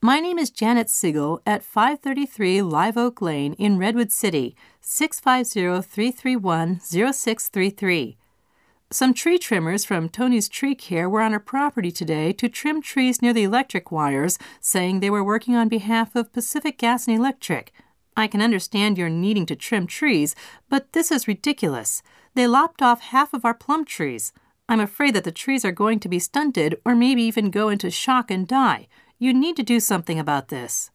My name is Janet Siegel at 533 Live Oak Lane in Redwood City, 650 331 0633. Some tree trimmers from Tony's Tree Care were on our property today to trim trees near the electric wires, saying they were working on behalf of Pacific Gas and Electric. I can understand your needing to trim trees, but this is ridiculous. They lopped off half of our plum trees. I'm afraid that the trees are going to be stunted or maybe even go into shock and die. You need to do something about this.